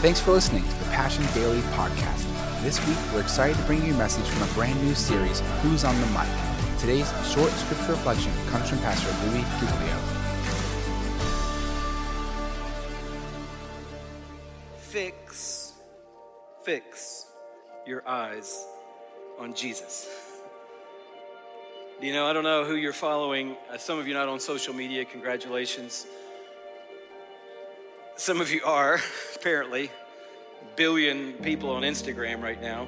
Thanks for listening to the Passion Daily podcast. This week, we're excited to bring you a message from a brand new series, Who's on the Mic. Today's short scripture reflection comes from Pastor Louie Giglio. Fix, fix your eyes on Jesus. You know, I don't know who you're following. Uh, some of you are not on social media. Congratulations. Some of you are, apparently. Billion people on Instagram right now.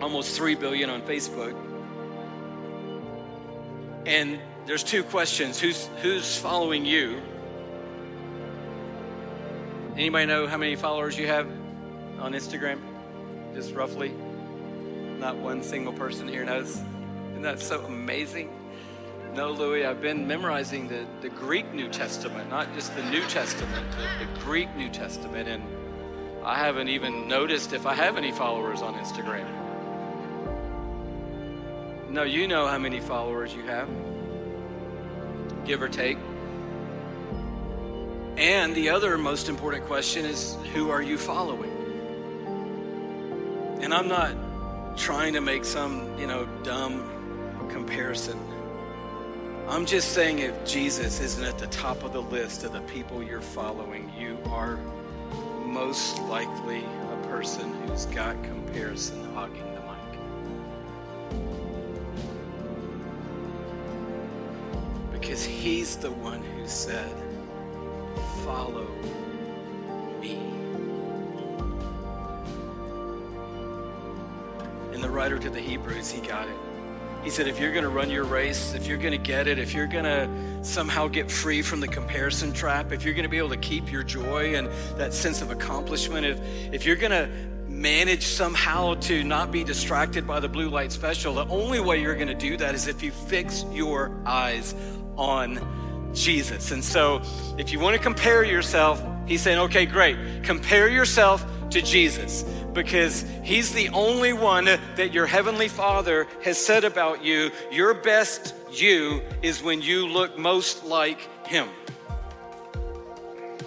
Almost 3 billion on Facebook. And there's two questions. Who's who's following you? Anybody know how many followers you have on Instagram? Just roughly? Not one single person here knows. Isn't that so amazing? No, Louie, I've been memorizing the, the Greek New Testament, not just the New Testament, the, the Greek New Testament, and I haven't even noticed if I have any followers on Instagram. No, you know how many followers you have, give or take. And the other most important question is who are you following? And I'm not trying to make some, you know, dumb comparison. I'm just saying if Jesus isn't at the top of the list of the people you're following, you are most likely a person who's got comparison hogging the mic. Because he's the one who said, follow me. And the writer to the Hebrews, he got it. He said, if you're going to run your race, if you're going to get it, if you're going to somehow get free from the comparison trap, if you're going to be able to keep your joy and that sense of accomplishment, if, if you're going to manage somehow to not be distracted by the blue light special, the only way you're going to do that is if you fix your eyes on Jesus. And so, if you want to compare yourself, he's saying, okay, great. Compare yourself to Jesus because he's the only one that your heavenly Father has said about you. Your best you is when you look most like him.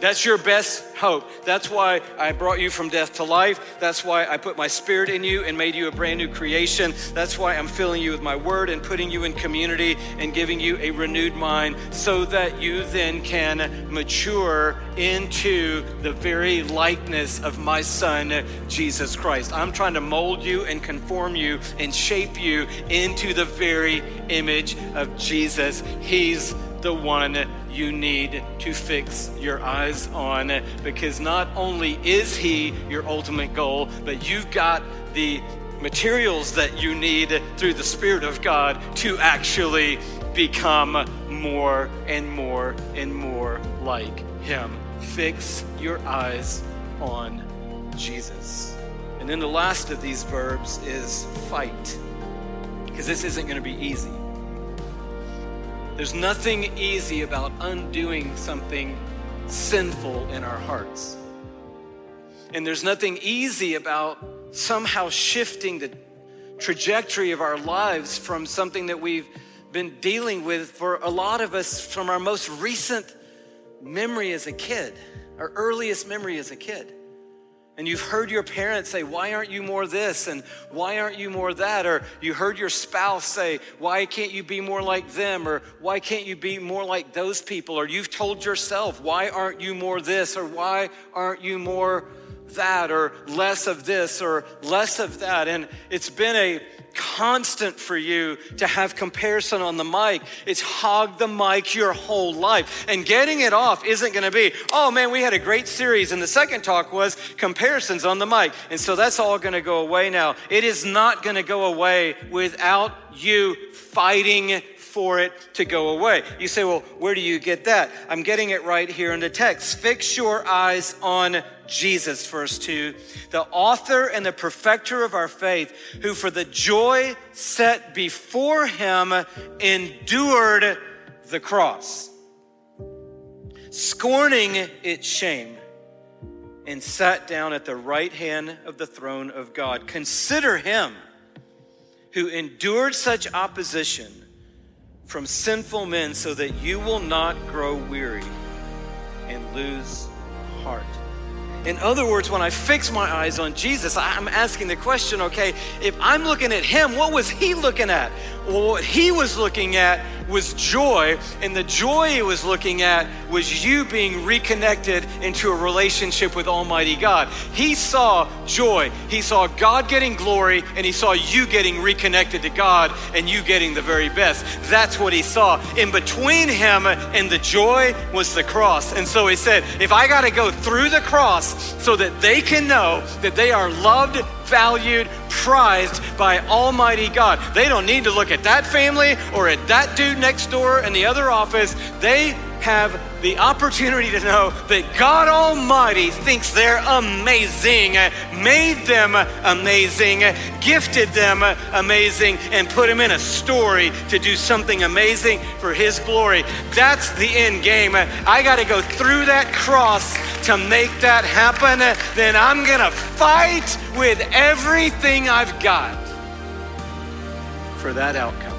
That's your best hope. That's why I brought you from death to life. That's why I put my spirit in you and made you a brand new creation. That's why I'm filling you with my word and putting you in community and giving you a renewed mind so that you then can mature into the very likeness of my son, Jesus Christ. I'm trying to mold you and conform you and shape you into the very image of Jesus. He's the one you need to fix your eyes on because not only is He your ultimate goal, but you've got the materials that you need through the Spirit of God to actually become more and more and more like Him. Fix your eyes on Jesus. And then the last of these verbs is fight, because this isn't going to be easy. There's nothing easy about undoing something sinful in our hearts. And there's nothing easy about somehow shifting the trajectory of our lives from something that we've been dealing with for a lot of us from our most recent memory as a kid, our earliest memory as a kid. And you've heard your parents say, Why aren't you more this? And why aren't you more that? Or you heard your spouse say, Why can't you be more like them? Or why can't you be more like those people? Or you've told yourself, Why aren't you more this? Or why aren't you more that? Or less of this? Or less of that? And it's been a constant for you to have comparison on the mic. It's hog the mic your whole life. And getting it off isn't going to be, oh man, we had a great series. And the second talk was comparisons on the mic. And so that's all going to go away now. It is not going to go away without you fighting for it to go away. You say, well, where do you get that? I'm getting it right here in the text. Fix your eyes on Jesus, verse 2, the author and the perfecter of our faith, who for the joy set before him endured the cross, scorning its shame, and sat down at the right hand of the throne of God. Consider him who endured such opposition from sinful men so that you will not grow weary and lose heart. In other words, when I fix my eyes on Jesus, I'm asking the question okay, if I'm looking at him, what was he looking at? Well, what he was looking at was joy, and the joy he was looking at was you being reconnected into a relationship with Almighty God. He saw joy, he saw God getting glory, and he saw you getting reconnected to God and you getting the very best. That's what he saw. In between him and the joy was the cross. And so he said, if I got to go through the cross so that they can know that they are loved, valued, prized by Almighty God. They don't need to look at that family or at that dude next door in the other office. They have the opportunity to know that God Almighty thinks they're amazing, uh, made them amazing, gifted them amazing, and put them in a story to do something amazing for His glory. That's the end game. I got to go through that cross to make that happen. Then I'm going to fight with everything I've got for that outcome.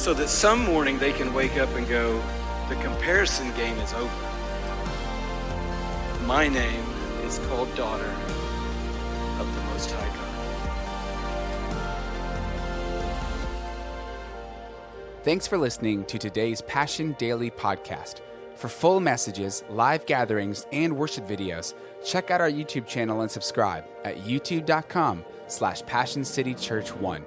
So that some morning they can wake up and go, the comparison game is over. My name is called daughter of the Most High God. Thanks for listening to today's Passion Daily podcast. For full messages, live gatherings, and worship videos, check out our YouTube channel and subscribe at youtube.com slash passioncitychurch1.